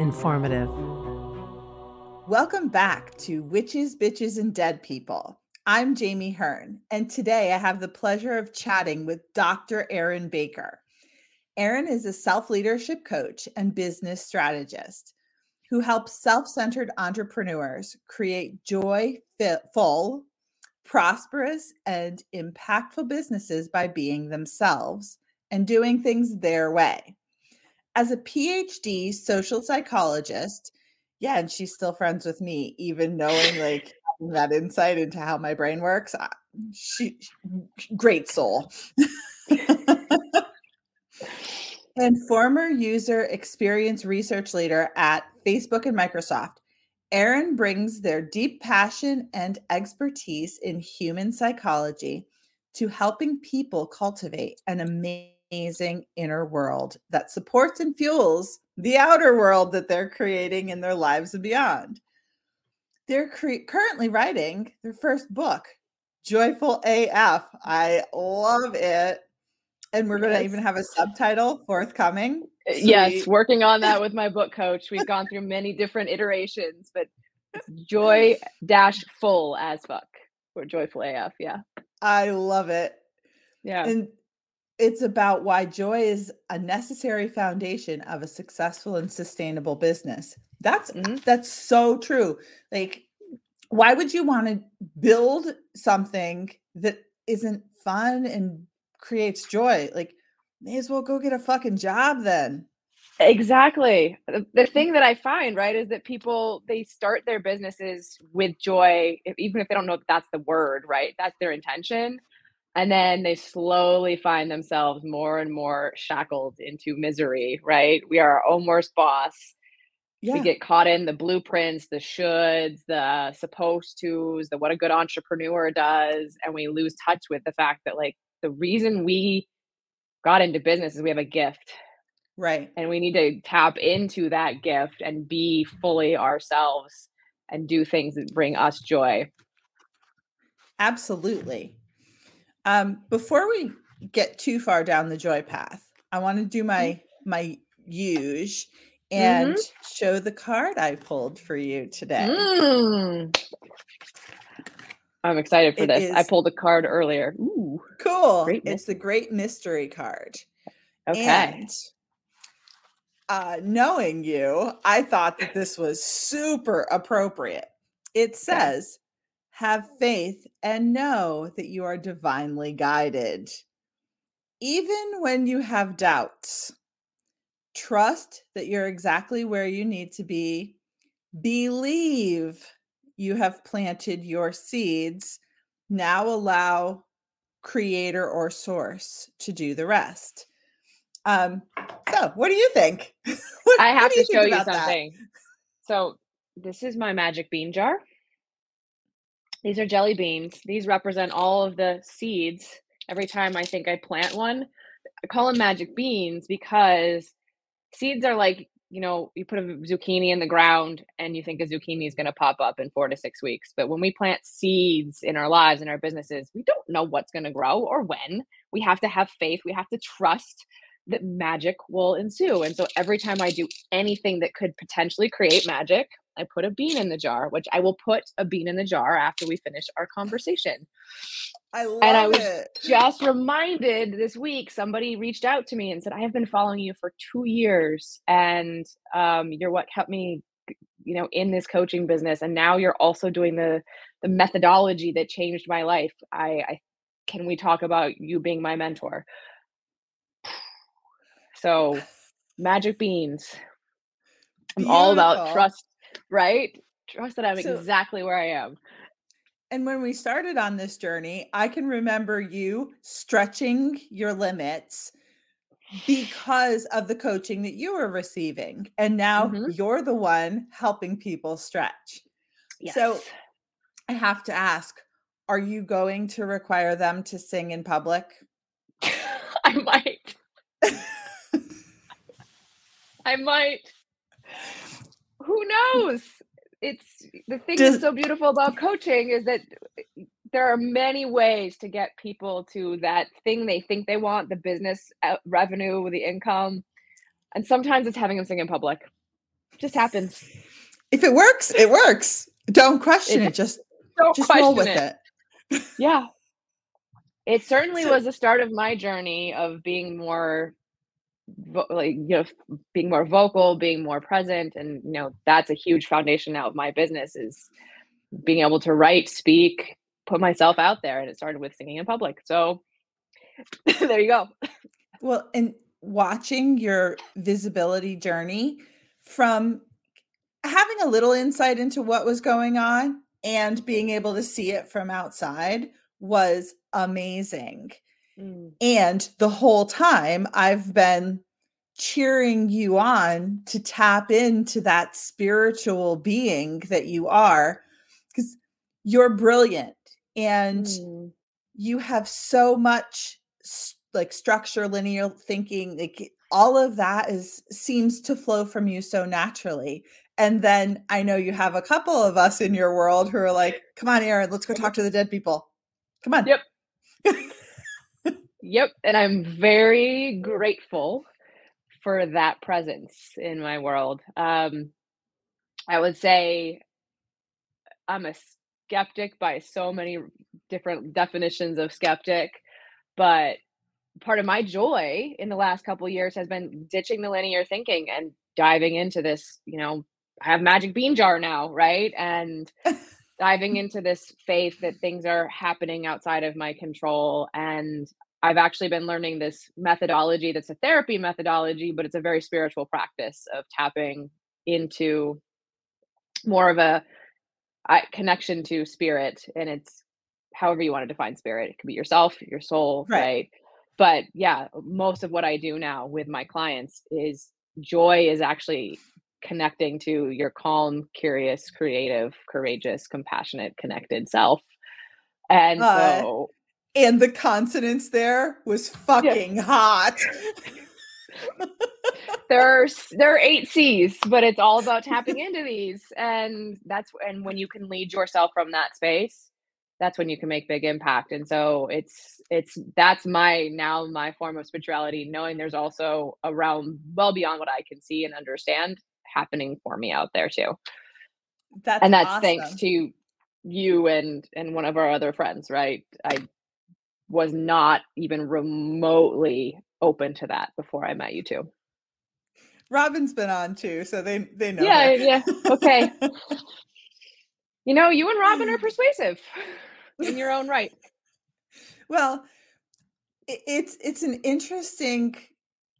informative. Welcome back to Witches, Bitches, and Dead People. I'm Jami Hearn, and today I have the pleasure of chatting with Dr. Erin Baker. Erin is a self leadership coach and business strategist who helps self centered entrepreneurs create joy full, prosperous, and impactful businesses by being themselves and doing things their way. As a PhD social psychologist, yeah, and she's still friends with me, even knowing like that insight into how my brain works. She, great soul. and former user experience research leader at Facebook and Microsoft. Erin brings their deep passion and expertise in human psychology to helping people cultivate an amazing inner world that supports and fuels the outer world that they're creating in their lives and beyond. They're cre- currently writing their first book, Joyful AF. I love it and we're going to even have a subtitle forthcoming. Uh, Sweet. Yes, working on that with my book coach. We've gone through many different iterations, but joy dash full as fuck or joyful AF. Yeah. I love it. Yeah. And it's about why joy is a necessary foundation of a successful and sustainable business. That's mm-hmm. that's so true. Like why would you want to build something that isn't fun and creates joy. Like, may as well go get a fucking job then. Exactly. The thing that I find, right, is that people they start their businesses with joy, even if they don't know that that's the word, right? That's their intention. And then they slowly find themselves more and more shackled into misery, right? We are our own worst boss. Yeah. We get caught in the blueprints, the shoulds, the supposed tos, the what a good entrepreneur does, and we lose touch with the fact that like the reason we got into business is we have a gift. Right. And we need to tap into that gift and be fully ourselves and do things that bring us joy. Absolutely. Um, before we get too far down the joy path, I want to do my mm-hmm. my huge and mm-hmm. show the card I pulled for you today. Mm. I'm excited for it this. Is, I pulled a card earlier. Ooh, cool. It's the Great Mystery card. Okay. And uh, knowing you, I thought that this was super appropriate. It says, have faith and know that you are divinely guided. Even when you have doubts, trust that you're exactly where you need to be. Believe you have planted your seeds. Now allow creator or source to do the rest. Um, so what do you think? what, I have to show you something. That? So this is my magic bean jar. These are jelly beans. These represent all of the seeds. Every time I think I plant one, I call them magic beans because seeds are like you know, you put a zucchini in the ground and you think a zucchini is going to pop up in four to six weeks. But when we plant seeds in our lives, in our businesses, we don't know what's going to grow or when. We have to have faith. We have to trust that magic will ensue. And so every time I do anything that could potentially create magic, I put a bean in the jar, which I will put a bean in the jar after we finish our conversation. I love and I was it. just reminded this week, somebody reached out to me and said, I have been following you for two years and um, you're what kept me, you know, in this coaching business. And now you're also doing the the methodology that changed my life. I, I can we talk about you being my mentor? So magic beans. I'm Beautiful. all about trust, right? Trust that I'm so, exactly where I am. And when we started on this journey, I can remember you stretching your limits because of the coaching that you were receiving. And now mm-hmm. you're the one helping people stretch. Yes. So I have to ask are you going to require them to sing in public? I might. I might. Who knows? It's the thing Does, that's so beautiful about coaching is that there are many ways to get people to that thing they think they want the business uh, revenue the income and sometimes it's having them sing in public it just happens if it works it works don't question it, it. just don't just roll with it. it yeah it certainly so, was the start of my journey of being more like you know being more vocal being more present and you know that's a huge foundation now of my business is being able to write speak put myself out there and it started with singing in public. So there you go. Well and watching your visibility journey from having a little insight into what was going on and being able to see it from outside was amazing mm. and the whole time i've been cheering you on to tap into that spiritual being that you are because you're brilliant and mm. you have so much like structure linear thinking like all of that is seems to flow from you so naturally. And then i know you have a couple of us in your world who are like come on Erin let's go talk to the dead people. Come on. Yep yep and i'm very grateful for that presence in my world. Um i would say i'm a skeptic by so many different definitions of skeptic but part of my joy in the last couple years has been ditching the linear thinking and diving into this you know i have magic bean jar now right? And diving into this faith that things are happening outside of my control and i've actually been learning this methodology that's a therapy methodology but it's a very spiritual practice of tapping into more of a I, connection to spirit and it's however you want to define spirit it could be yourself your soul right. right but yeah most of what i do now with my clients is joy is actually connecting to your calm curious creative courageous compassionate connected self and uh, so and the consonants there was fucking yeah. hot there are there are eight C's, but it's all about tapping into these, and that's and when you can lead yourself from that space, that's when you can make big impact. And so it's it's that's my now my form of spirituality, knowing there's also a realm well beyond what I can see and understand happening for me out there too. That's and that's awesome. thanks to you and and one of our other friends, right? I was not even remotely open to that before I met you two. Robin's been on too, so they they know. Yeah, yeah. Okay. you know, you and Robin are persuasive in your own right. Well, it's it's an interesting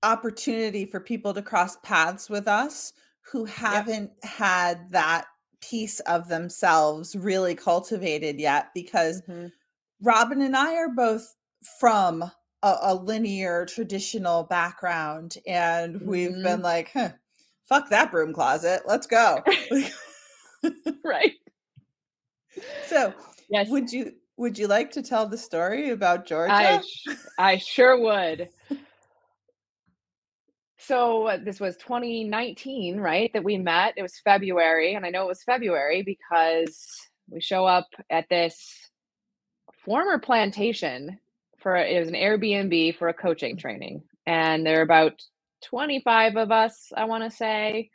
opportunity for people to cross paths with us who haven't yep. had that piece of themselves really cultivated yet because mm-hmm. Robin and I are both from a, a linear traditional background and mm-hmm. we've been like huh, fuck that broom closet let's go. Right. So yes. would you would you like to tell the story about georgia? I, I sure would. So uh, this was 2019 right that we met. It was february and i know it was february because we show up at this former plantation for it was an Airbnb for a coaching mm-hmm. training, and there are about 25 of us, I want to say,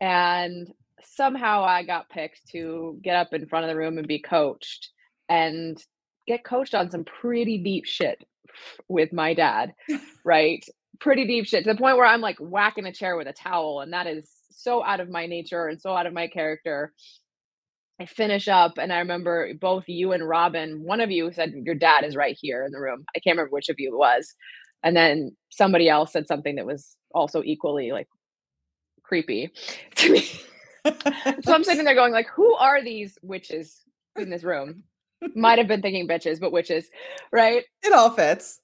and somehow I got picked to get up in front of the room and be coached and get coached on some pretty deep shit with my dad, right? pretty deep shit to the point where I'm like whacking a chair with a towel, and that is so out of my nature and so out of my character. I finish up and I remember both you and Robin, one of you said, Your dad is right here in the room. I can't remember which of you it was. And then somebody else said something that was also equally like creepy to me. so I'm sitting there going, like, who are these witches in this room? Might have been thinking bitches, but witches, right? It all fits.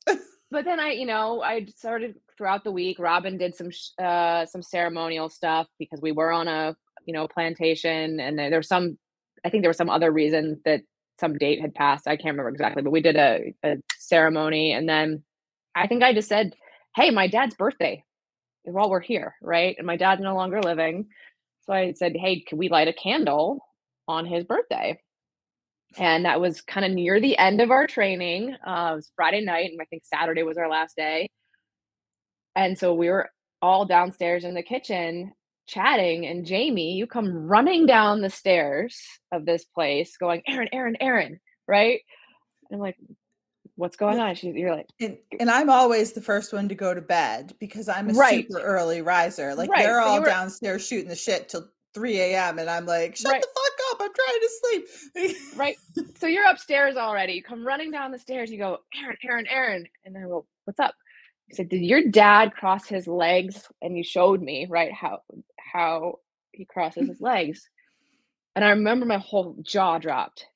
but then I, you know, I started throughout the week. Robin did some uh some ceremonial stuff because we were on a you know plantation, and there, there's some. I think there was some other reason that some date had passed. I can't remember exactly, but we did a, a ceremony, and then I think I just said, "Hey, my dad's birthday while we're here, right?" And my dad's no longer living, so I said, "Hey, can we light a candle on his birthday?" and that was kind of near the end of our training. Uh, it was Friday night, and I think Saturday was our last day. And so we were all downstairs in the kitchen chatting, and Jami, you come running down the stairs of this place, going, Erin, Aaron, Erin!" Right? And I'm like, "What's going on?" She's, you're like, and, and I'm always the first one to go to bed because I'm a right. super early riser. Like right. they're all were, downstairs shooting the shit till 3 a.m. and I'm like, "Shut right. the fuck up. I'm trying to sleep. right. So you're upstairs already. You come running down the stairs. You go, Erin, Aaron, Erin. And I go, what's up? He said, did your dad cross his legs? And you showed me, right, how how he crosses his legs. And I remember my whole jaw dropped.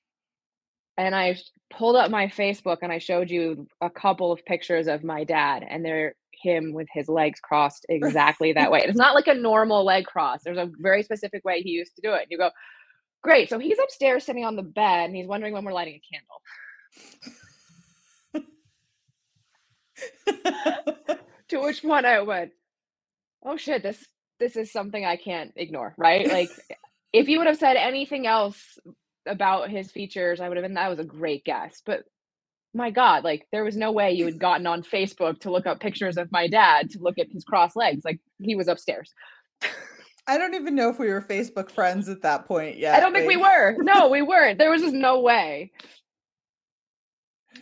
And I pulled up my Facebook and I showed you a couple of pictures of my dad, and they're him with his legs crossed exactly that way. It's not like a normal leg cross. There's a very specific way he used to do it. And you go, Great. So he's upstairs sitting on the bed and he's wondering when we're lighting a candle. to which one I went, oh shit, this this is something I can't ignore, right? Like if you would have said anything else about his features, I would have been that was a great guess. But my God, like there was no way you had gotten on Facebook to look up pictures of my dad to look at his cross legs. Like he was upstairs. I don't even know if we were Facebook friends at that point yet. I don't think we were. No, we weren't. There was just no way.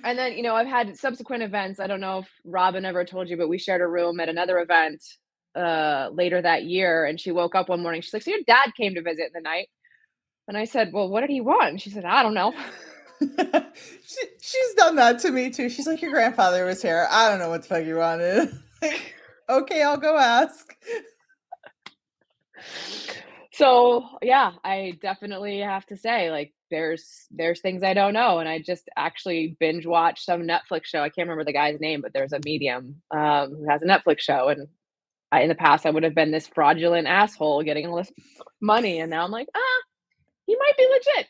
And then, you know, I've had subsequent events. I don't know if Robin ever told you, but we shared a room at another event uh later that year. And she woke up one morning. She's like, So your dad came to visit in the night. And I said, Well, what did he want? And she said, I don't know. she, she's done that to me too. She's like, Your grandfather was here. I don't know what the fuck you wanted. okay, I'll go ask so yeah i definitely have to say like there's there's things i don't know and i just actually binge watched some netflix show i can't remember the guy's name but there's a medium um, who has a netflix show and I, in the past i would have been this fraudulent asshole getting all this money and now i'm like ah he might be legit.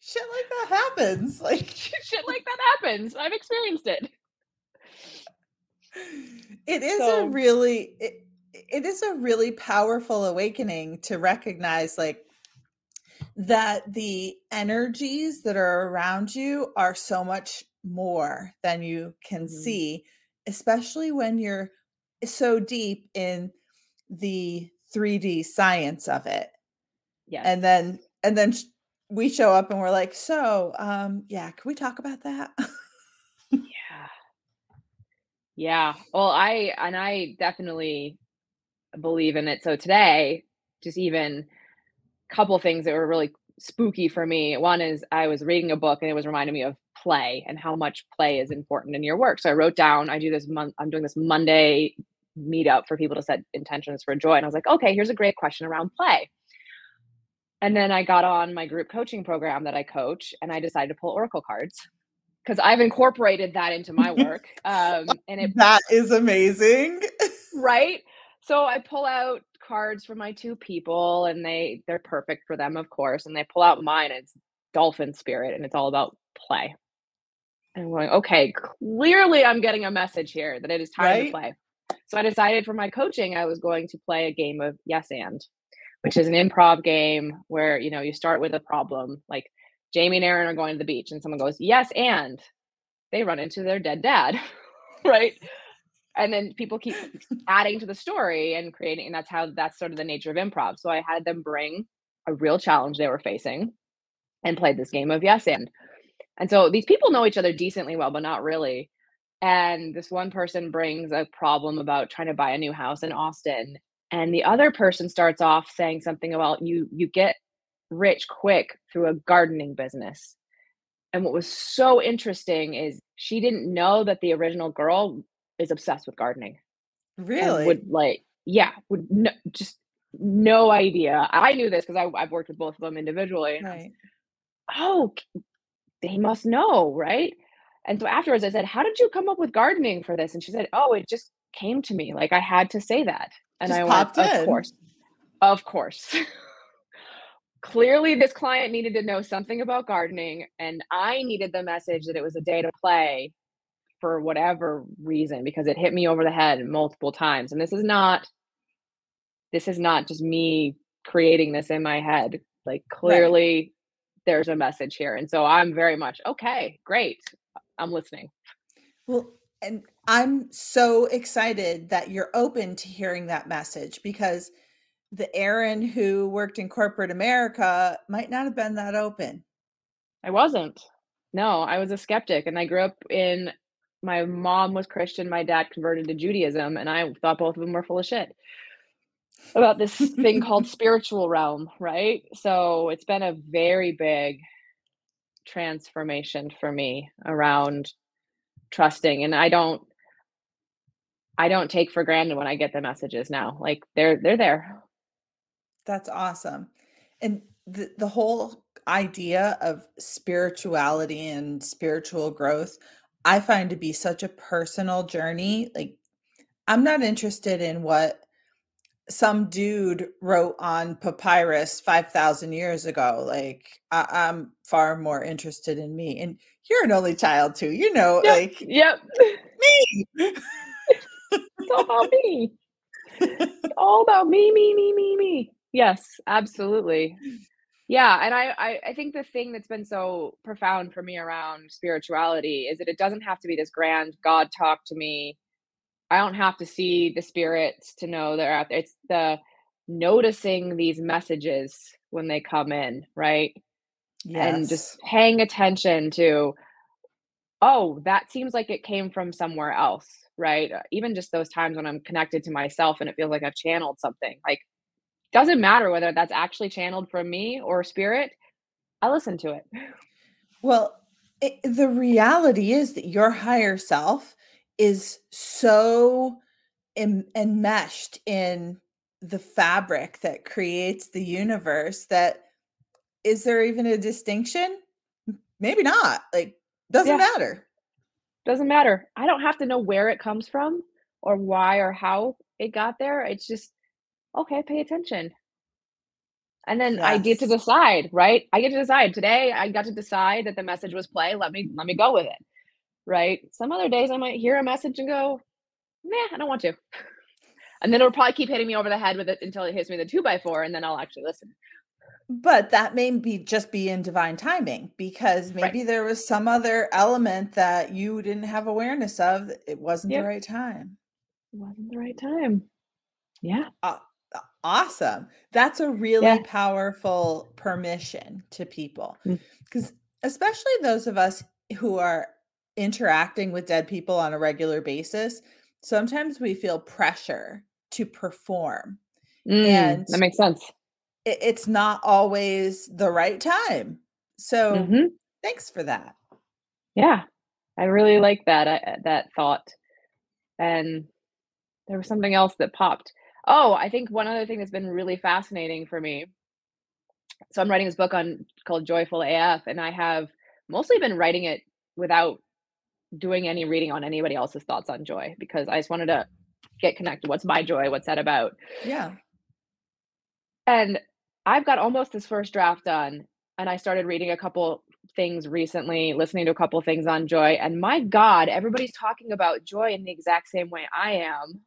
Shit like that happens like shit like that happens. I've experienced it. It is so, a really it, it is a really powerful awakening to recognize like that the energies that are around you are so much more than you can mm-hmm. see especially when you're so deep in the 3D science of it. Yeah. And then and then we show up and we're like, "So, um yeah, can we talk about that?" yeah. Yeah. Well, I and I definitely believe in it. So today, just even a couple things that were really spooky for me. One is I was reading a book and it was reminding me of play and how much play is important in your work. So I wrote down, I do this month, I'm doing this Monday meetup for people to set intentions for joy. And I was like, okay, here's a great question around play. And then I got on my group coaching program that I coach and I decided to pull oracle cards because I've incorporated that into my work. Um, and it that is amazing. right so I pull out cards for my two people and they they're perfect for them of course and they pull out mine it's dolphin spirit and it's all about play. And I'm going okay clearly I'm getting a message here that it is time right? to play. So I decided for my coaching I was going to play a game of yes and which is an improv game where you know you start with a problem like Jami and Erin are going to the beach and someone goes yes and they run into their dead dad right and then people keep adding to the story and creating and that's how that's sort of the nature of improv. So i had them bring a real challenge they were facing and played this game of yes and. And so these people know each other decently well but not really. And this one person brings a problem about trying to buy a new house in austin and the other person starts off saying something about you you get rich quick through a gardening business. And what was so interesting is she didn't know that the original girl is obsessed with gardening. Really? Would like, yeah, would no, just no idea. I knew this because I've worked with both of them individually. Right. Was, oh, they must know, right? And so afterwards I said, "How did you come up with gardening for this?" And she said, "Oh, it just came to me. Like I had to say that." And just I went, in. "Of course." Of course. Clearly this client needed to know something about gardening and I needed the message that it was a day to play for whatever reason because it hit me over the head multiple times. And this is not this is not just me creating this in my head. Like clearly right. there's a message here. And so I'm very much okay, great. I'm listening. Well, and I'm so excited that you're open to hearing that message because the Erin who worked in corporate America might not have been that open. I wasn't. No, I was a skeptic and I grew up in my mom was Christian, my dad converted to Judaism, and I thought both of them were full of shit about this thing called spiritual realm, right? So it's been a very big transformation for me around trusting and I don't I don't take for granted when I get the messages now. Like they're they're there. That's awesome. And the the whole idea of spirituality and spiritual growth I find to be such a personal journey. Like I'm not interested in what some dude wrote on papyrus 5000 years ago like I, am far more interested in me and you're an only child too you know yep. like yep me it's all about me it's all about me me me me me yes absolutely yeah and I, I i think the thing that's been so profound for me around spirituality is that it doesn't have to be this grand god talk to me I don't have to see the spirits to know they're out there. It's the noticing these messages when they come in, right? Yes. And just paying attention to, oh, that seems like it came from somewhere else, right? Even just those times when I'm connected to myself and it feels like I've channeled something. Like, doesn't matter whether that's actually channeled from me or spirit. I listen to it. Well, it, the reality is that your higher self is so em- enmeshed in the fabric that creates the universe that is there even a distinction maybe not like doesn't yeah. matter doesn't matter i don't have to know where it comes from or why or how it got there it's just okay pay attention and then yes. i get to decide right i get to decide today i got to decide that the message was play let me let me go with it right? Some other days I might hear a message and go, nah, I don't want to. And then it'll probably keep hitting me over the head with it until it hits me the two by four, and then I'll actually listen. But that may be just be in divine timing because maybe right. there was some other element that you didn't have awareness of. It wasn't yep. the right time. It wasn't the right time. Yeah. Uh, awesome. That's a really yeah. powerful permission to people because, mm. especially those of us who are interacting with dead people on a regular basis, sometimes we feel pressure to perform. Mm, and that makes sense. It, it's not always the right time. So mm-hmm. thanks for that. Yeah. I really like that uh, that thought. And there was something else that popped. Oh, I think one other thing that's been really fascinating for me. So I'm writing this book on called Joyful AF and I have mostly been writing it without doing any reading on anybody else's thoughts on joy because I just wanted to get connected. What's my joy? What's that about? Yeah. And I've got almost this first draft done and I started reading a couple things recently, listening to a couple things on joy and my god, everybody's talking about joy in the exact same way I am.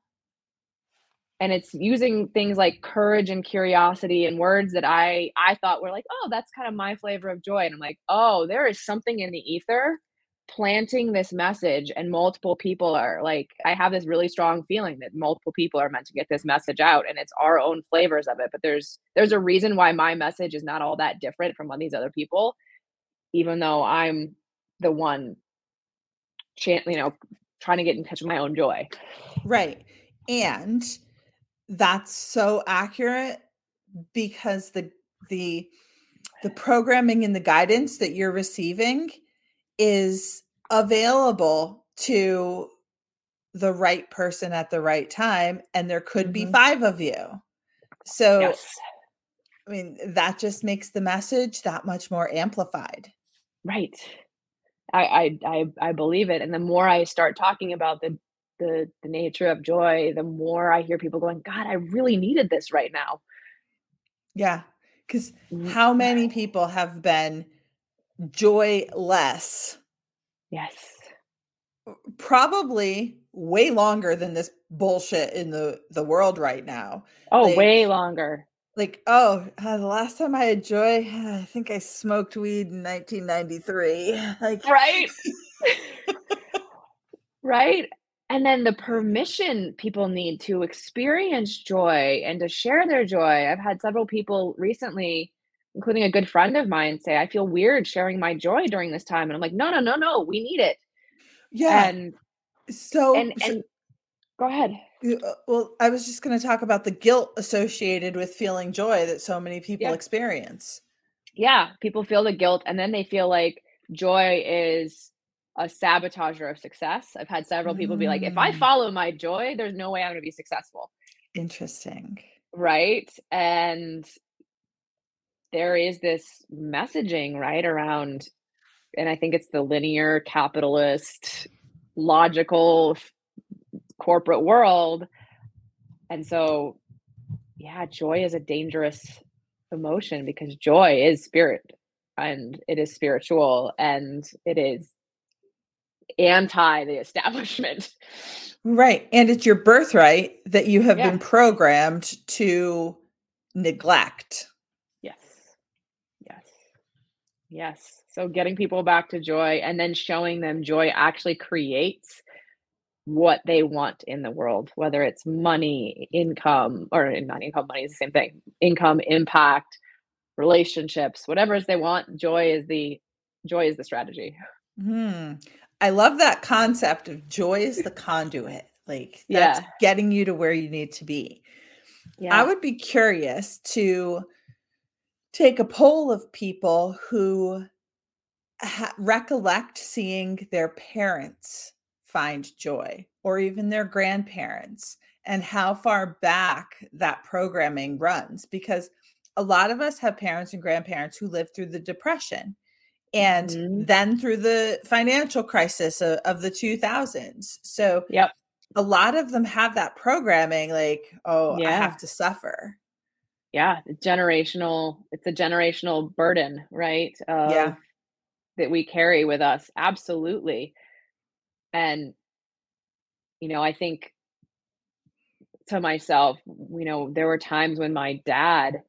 And it's using things like courage and curiosity and words that I I thought were like, "Oh, that's kind of my flavor of joy." And I'm like, "Oh, there is something in the ether planting this message and multiple people are like i have this really strong feeling that multiple people are meant to get this message out and it's our own flavors of it but there's there's a reason why my message is not all that different from what these other people even though i'm the one you know trying to get in touch with my own joy right and that's so accurate because the the the programming and the guidance that you're receiving is available to the right person at the right time and there could mm-hmm. be five of you so yes. i mean that just makes the message that much more amplified right I, I I I believe it. And the more I start talking about the the the nature of joy, the more I hear people going, God, I really needed this right now. Yeah. Cause mm, how many people have been joyless? Yes. Uh, probably way longer than this bullshit in the the world right now. Oh, like, way longer. Like, oh, uh, the last time I had joy, uh, I think I smoked weed in 1993. Like, right, right. And then the permission people need to experience joy and to share their joy. I've had several people recently, including a good friend of mine, say, I feel weird sharing my joy during this time. And I'm like, no, no, no, no, we need it. Yeah. And so, and, so and go ahead. Uh, well, I was just going to talk about the guilt associated with feeling joy that so many people Yeah. experience. Yeah, people feel the guilt and then they feel like joy is a sabotager of success. I've had several people be like, if I Mm. follow my joy, there's no way I'm going to be successful. Interesting. Right. And there is this messaging, right, around, and I think it's the linear capitalist, logical corporate world. And so, yeah, joy is a dangerous emotion because joy is spirit and it is spiritual and it is anti the establishment. Right. And it's your birthright that you have Yeah. been programmed to neglect. Yes. Yes. Yes. So getting people back to joy and then showing them joy actually creates what they want in the world, whether it's money, income, or not income, money is the same thing. Income, impact, relationships, whatever it is they want, joy is the joy is the strategy. Hmm. I love that concept of joy is the conduit. Like that's Yeah. getting you to where you need to be. Yeah. I would be curious to take a poll of people who ha- recollect seeing their parents find joy or even their grandparents and how far back that programming runs because a lot of us have parents and grandparents who lived through the depression and Mhm. then through the financial crisis of, of the 2000s so Yep. a lot of them have that programming like oh i Yeah. have to suffer Yeah. Generational. It's a generational burden, right? Yeah. That we carry with us. Absolutely. And, you know, I think to myself, you know, there were times when my dad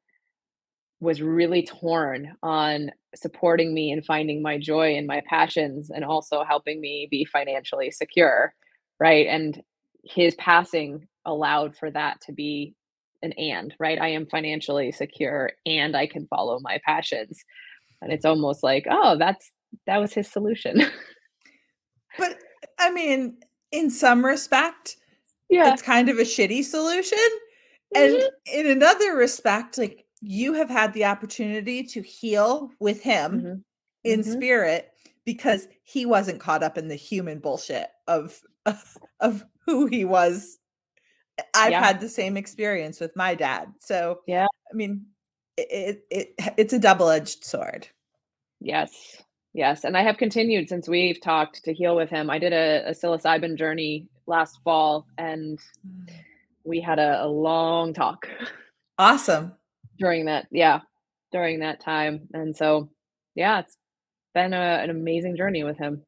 was really torn on supporting me and finding my joy and my passions and also helping me be financially secure, right? And his passing allowed for that to be an and, right? I am financially secure and I can follow my passions. And it's almost like, oh, that's that was his solution. but i mean in some respect yeah. it's kind of a shitty solution and Mhm. in another respect like you have had the opportunity to heal with him Mhm. in Mhm. spirit because he wasn't caught up in the human bullshit of of who he was i've Yeah. had the same experience with my dad so Yeah. i mean it, it, it it's a double-edged sword Yes. Yes. And I have continued since we've talked to heal with him. I did a, a psilocybin journey last fall and we had a, a long talk awesome during that. Yeah. During that time. And so, yeah, it's been a, an amazing journey with him.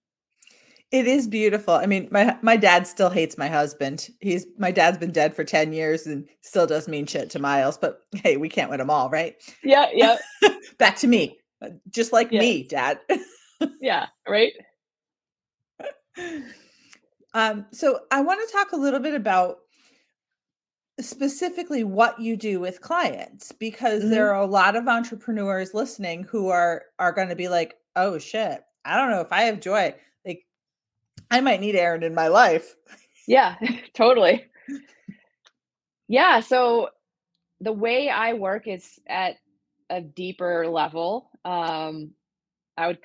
It is beautiful. I mean, my my dad still hates my husband. He's my dad's been dead for 10 years and still does mean shit to Miles, but hey, we can't win them all, right? Yeah. Yeah. Back to me. uh, Just like Yeah. me, dad. yeah. Right. um, so I want to talk a little bit about specifically what you do with clients because Mm-hmm. there are a lot of entrepreneurs listening who are are going to be like, "Oh shit, I don't know if I have joy. Like I might need Erin in my life." Yeah, totally. Yeah, so the way I work is at a deeper level. Um, I would,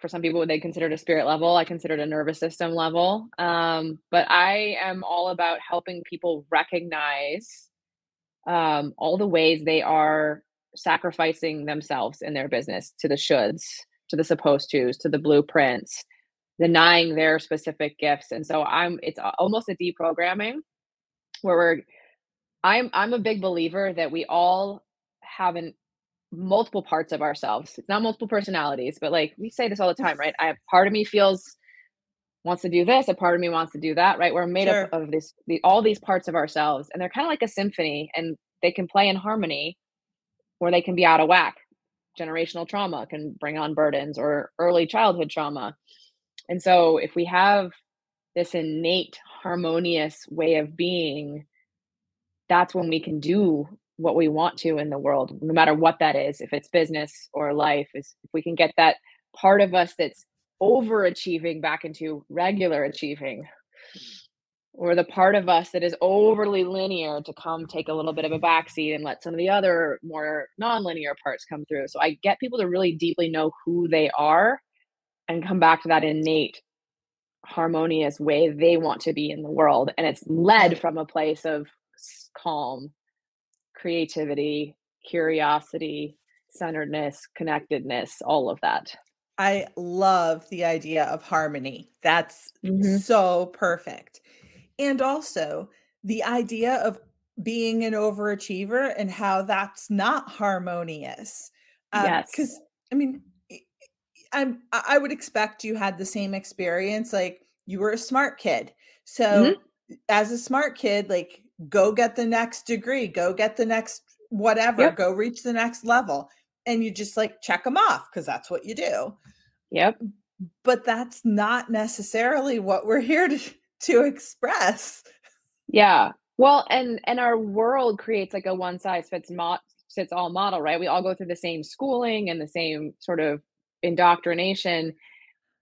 for some people, they consider it a spirit level. I consider it a nervous system level. Um, but I am all about helping people recognize um, all the ways they are sacrificing themselves in their business to the shoulds, to the supposed tos, to the blueprints, denying their specific gifts. And so I'm it's almost a deprogramming where we're I'm I'm a big believer that we all have an multiple parts of ourselves. It's not multiple personalities, but like we say this all the time, right? I have part of me feels wants to do this, a part of me wants to do that, right? We're made sure. up of this the, all these parts of ourselves and they're kind of like a symphony and they can play in harmony or they can be out of whack. Generational trauma can bring on burdens or early childhood trauma. And so if we have this innate harmonious way of being, that's when we can do what we want to in the world, no matter what that is, if it's business or life, is if we can get that part of us that's overachieving back into regular achieving or the part of us that is overly linear to come take a little bit of a backseat and let some of the other more non-linear parts come through. So I get people to really deeply know who they are and come back to that innate harmonious way they want to be in the world and it's led from a place of calm creativity curiosity centeredness connectedness all of that i love the idea of harmony that's mm-hmm. so perfect and also the idea of being an overachiever and how that's not harmonious. Um, yes. Because, I mean, I'm, I would expect you had the same experience. Like, you were a smart kid. So, mm-hmm. as a smart kid, like, go get the next degree, go get the next whatever, yep. go reach the next level. And you just like check them off because that's what you do. Yep. But that's not necessarily what we're here to to express. Yeah. Well, and and our world creates like a one size fits not fits all model, right? We all go through the same schooling and the same sort of indoctrination.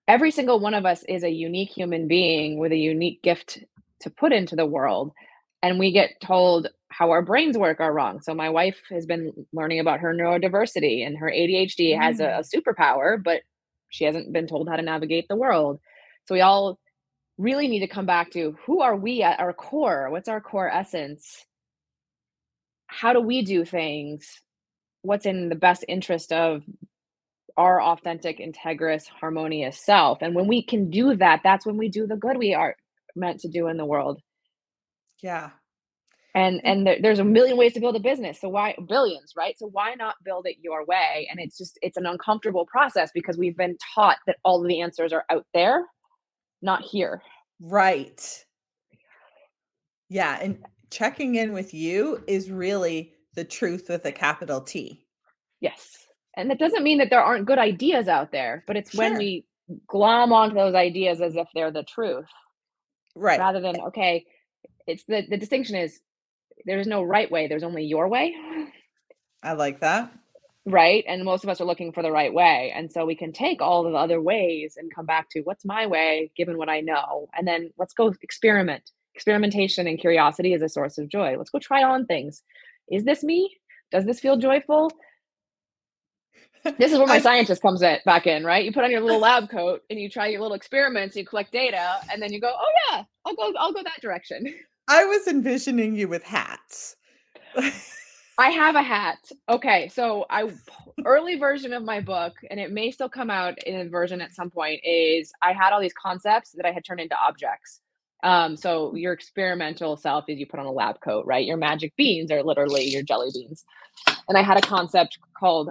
Every single one of us is a unique human being with a unique gift to put into the world. And we get told how our brains work are wrong. So my wife has been learning about her neurodiversity and her ADHD mm. has a, a superpower, but she hasn't been told how to navigate the world. So we all really need to come back to who are we at our core? What's our core essence? How do we do things? What's in the best interest of our authentic, integrous, harmonious self? And when we can do that, that's when we do the good we are meant to do in the world. Yeah. And and there, there's a million ways to build a business. So why billions, right? So why not build it your way? And it's just it's an uncomfortable process because we've been taught that all of the answers are out there not here. Right. Yeah. And checking in with you is really the truth with a capital T. Yes. And that doesn't mean that there aren't good ideas out there, but it's sure. when we glom onto those ideas as if they're the truth. Right. Rather than, okay, it's the, the distinction is there's no right way, there's only your way. I like that. Right? And most of us are looking for the right way and so we can take all of the other ways and come back to what's my way given what i know? And then let's go experiment. Experimentation and curiosity is a source of joy. Let's go try on things. Is this me? Does this feel joyful? This is where my I, scientist comes in, back in right? You put on your little lab coat and you try your little experiments you collect data and then you go oh yeah i'll go i'll go that direction i was envisioning you with hats I have a hat. Okay, so I early version of my book, and it may still come out in a version at some point. Is I had all these concepts that I had turned into objects. Um, so your experimental self is you put on a lab coat, right? Your magic beans are literally your jelly beans. And I had a concept called.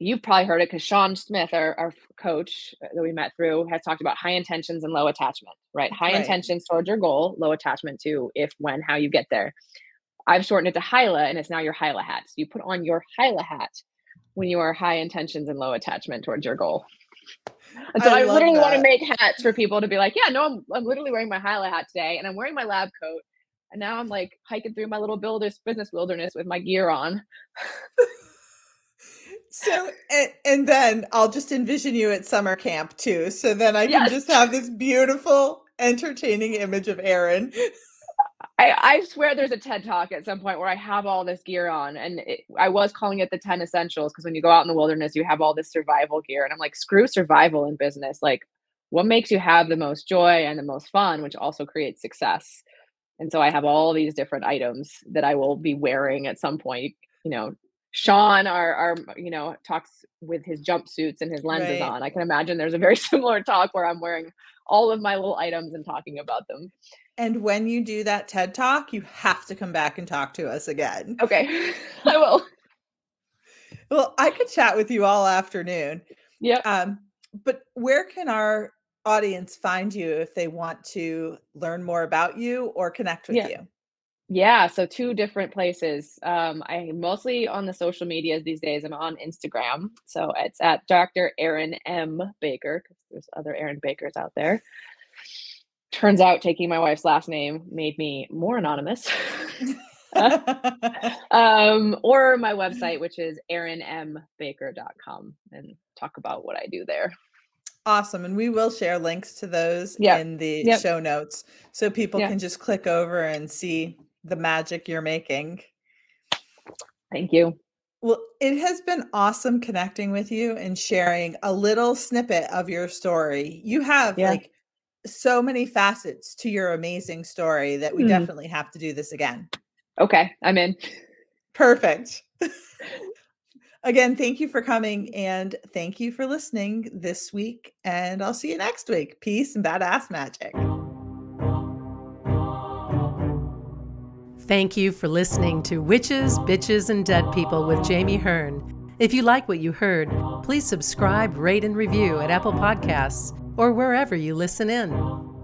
You've probably heard it because Sean Smith, our, our coach uh, that we met through, has talked about high intentions and low attachment, right? High right. intentions towards your goal, low attachment to if, when, how you get there. I've shortened it to Hyla and it's now your Hyla hat. So you put on your Hyla hat when you are high intentions and low attachment towards your goal. And so I, I literally that. want to make hats for people to be like, yeah, no, I'm, I'm literally wearing my Hyla hat today and I'm wearing my lab coat. And now I'm like hiking through my little builders business wilderness with my gear on. so and, and, then I'll just envision you at summer camp too. So then I can yes. just have this beautiful, entertaining image of Erin. I, I swear there's a TED talk at some point where I have all this gear on, and it, I was calling it the 10 essentials because when you go out in the wilderness, you have all this survival gear. And I'm like, screw survival in business. Like, what makes you have the most joy and the most fun, which also creates success? And so I have all these different items that I will be wearing at some point, you know, Sean, our, our, you know, talks with his jumpsuits and his lenses right. on. I can imagine there's a very similar talk where I'm wearing all of my little items and talking about them. And when you do that TED talk, you have to come back and talk to us again. Okay, I will. Well, I could chat with you all afternoon. Yeah. Um, but where can our audience find you if they want to learn more about you or connect with yeah. you? Yeah, so two different places. Um, I'm mostly on the social medias these days. I'm on Instagram, so it's at Dr. Erin M Baker because there's other Erin Bakers out there. Turns out taking my wife's last name made me more anonymous. um, or my website, which is erinmbaker.com, and talk about what I do there. Awesome. And we will share links to those yep. in the yep. show notes so people yep. can just click over and see the magic you're making. Thank you. Well, it has been awesome connecting with you and sharing a little snippet of your story. You have yeah. like so many facets to your amazing story that we mm. definitely have to do this again. Okay, I'm in. Perfect. Again, thank you for coming and thank you for listening this week. And I'll see you next week. Peace and badass magic. Thank you for listening to Witches, Bitches, and Dead People with Jami Hearn. If you like what you heard, please subscribe, rate, and review at Apple Podcasts or wherever you listen in.